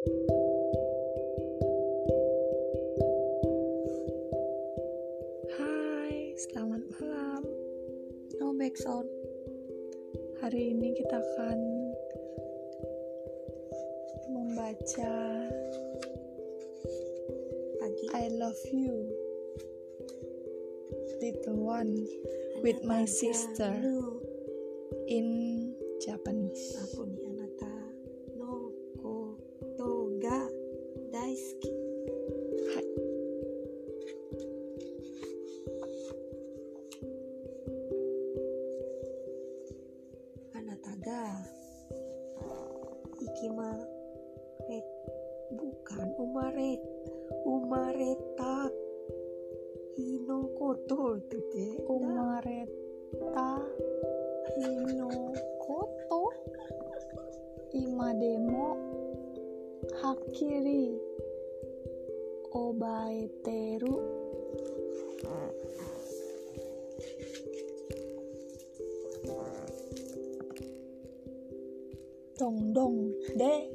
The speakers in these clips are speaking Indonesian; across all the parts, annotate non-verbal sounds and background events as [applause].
Hai, selamat malam. No backsound. Hari ini kita akan membaca Pagi. I love you little one with my sister in Japanese. Aku Hakiri Obaeteru Dong dong de.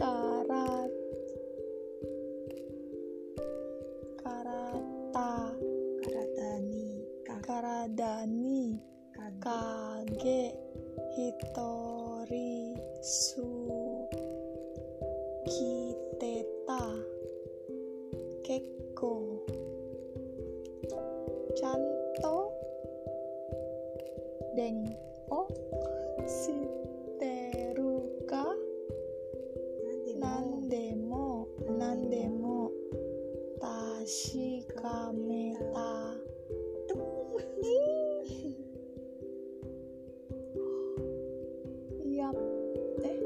Karat. Karata. Karata ni kage Karadani kage. Kage Kekko Chanto Deng O Siteruka Nandemo. Nandemo. Tashikameta Yap eh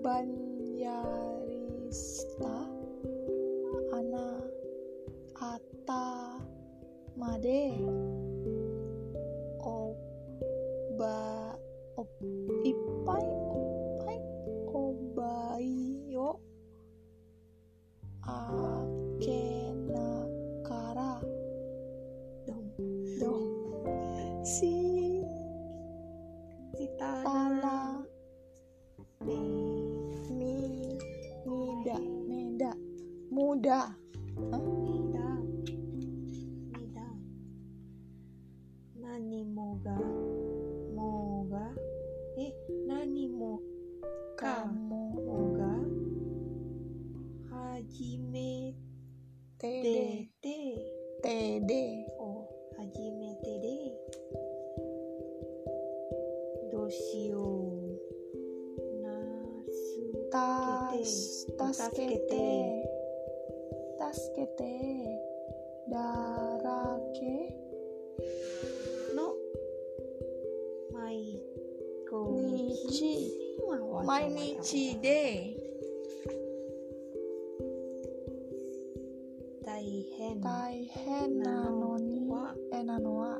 Banyarista uh, Tasukete Darake の毎日は毎日で大変大変なのにはえなのは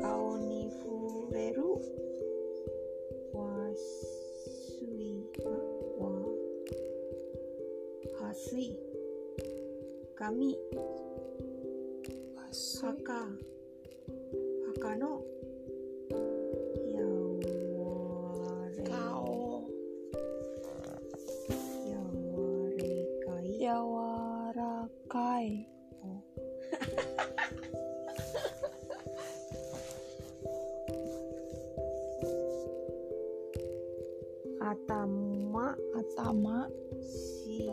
顔に触れる。わすいははすい。髪墓墓のやわらかい。やわらかい。[laughs] Atama, atama, si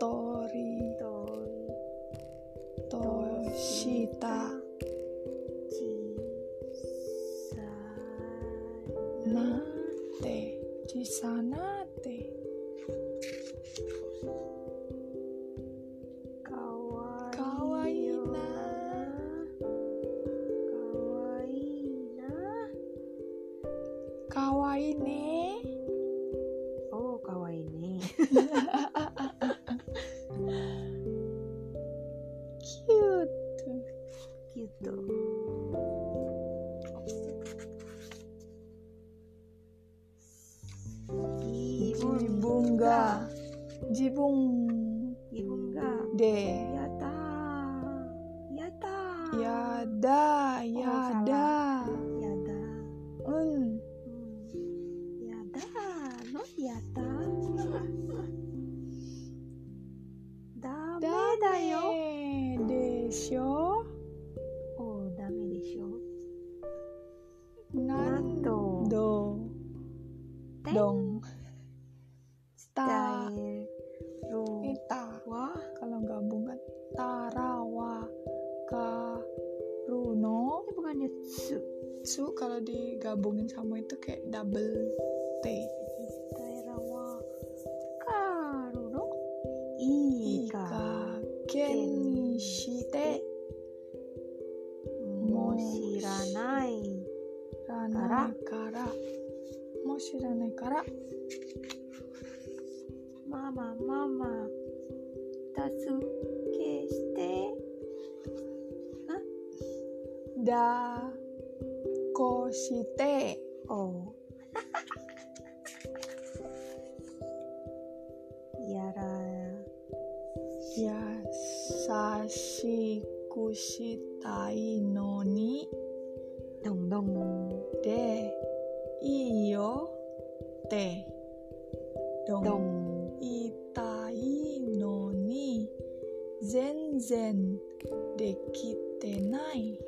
Tori. Tori Toshita. Chisanate Chisanate. teve um gabungan tarawa karuno. Ini bukannya su? Su kalau digabungin sama itu kayak double t. Daerah wa karuno? Ika ken shite mo shiranai ranai kara. Mo shiranai kara. Mama mama kita suke shite da ko shite oh yara yasashiku shitai no ni dong dong de iyo te dong, dong. 全然できてない。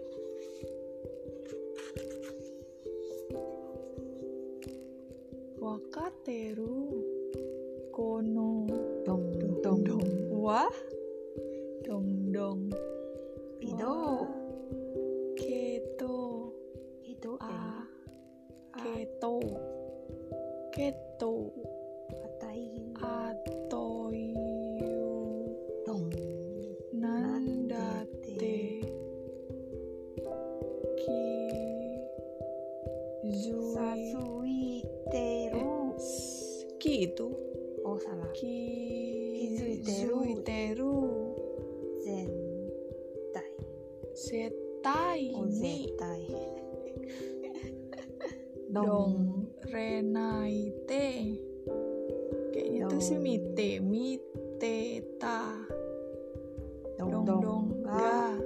わかってる？このドンドン。ドンはドンドン。微どけどけどあけど き itu oh salah 気づいてるづいてる zentai 絶対 oh に zentai ど dong んれないで kayaknya tuh sih Dong. mite mite ta dong dong dong dong ga ga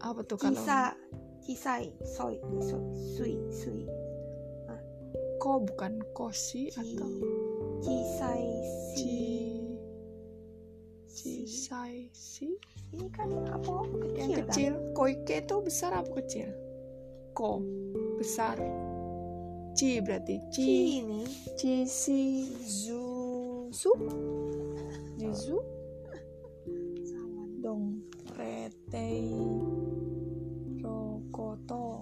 apa tuh kalau kisa kisai soy soy sui sui ko bukan kosi atau? Kisai si. Ci si. Cisai si. Ini kan apa? Kecil yang kan? kecil. Koike itu besar apa kecil? Ko. Besar. Ci berarti. Ci. Ini. Ci si. Zu. Su? Jizu [laughs] sama dong. Retei rokoto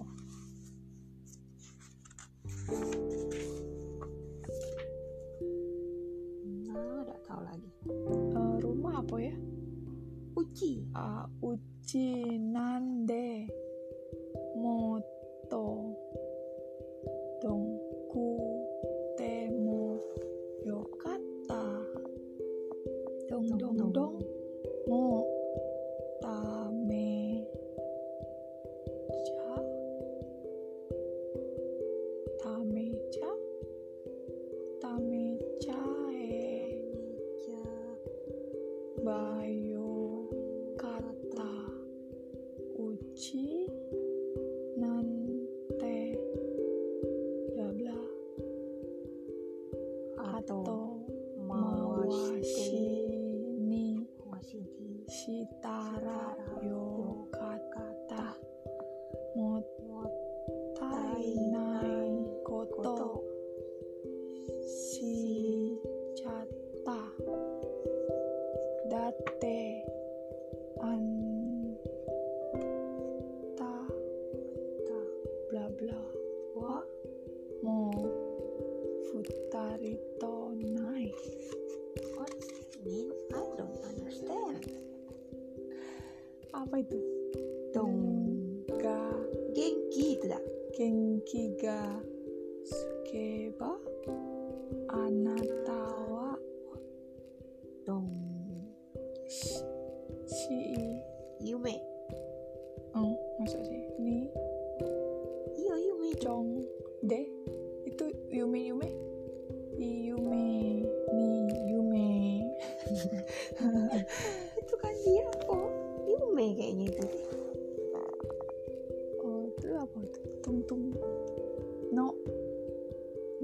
udah tahu lagi. Eh, rumah apa ya? Uci. A uchi nande. Moto. Dong ku temo. Yokata dong dong dong mo tame cha shitara yo kata motai nai koto shi chata date anta bla bla wa mo futarito nai. What mean apa itu? Dong. Ga. Genki itu dah. Genki ga. Sukeba anata wa dong. Shi. Shi yume. Oh masa sih ni. Iya yume. Jong de. Itu Yume Yume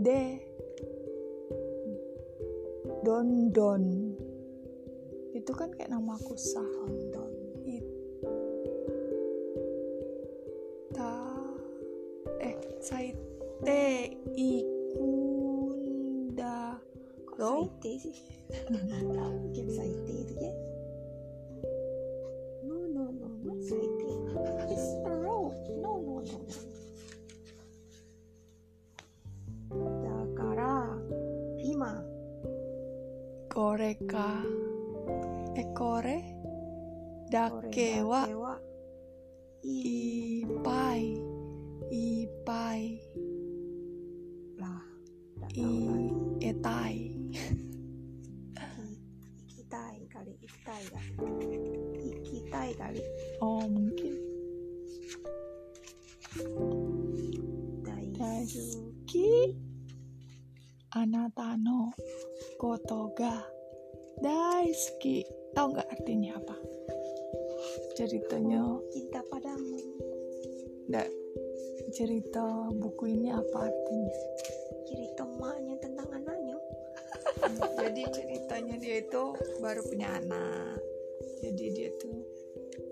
de don don. Itu kan kayak nama aku sah. London ita eh saite ikunda. Kok saite sih [laughs] mereka ekore dakewa. Ipai. Ipai. Lah i etai. Ikitai kali ikitai ya ikitai kali. Oh mungkin. Daisuki Anata no Koto ga daisuki tahu nggak artinya apa? Ceritanya. Cinta padamu. Nggak. Cerita buku ini apa artinya? Cerita emaknya tentang anaknya. [laughs] Jadi ceritanya dia itu baru punya anak. Jadi dia tuh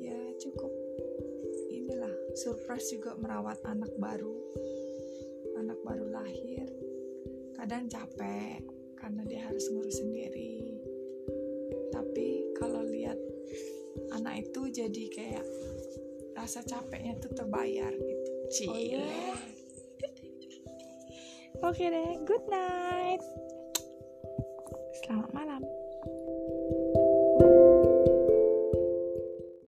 ya cukup inilah surprise juga merawat anak baru. Anak baru lahir. Kadang capek karena dia harus ngurus sendiri tapi kalau lihat anak itu jadi kayak rasa capeknya tuh terbayar gitu Cile. Oke deh, good night.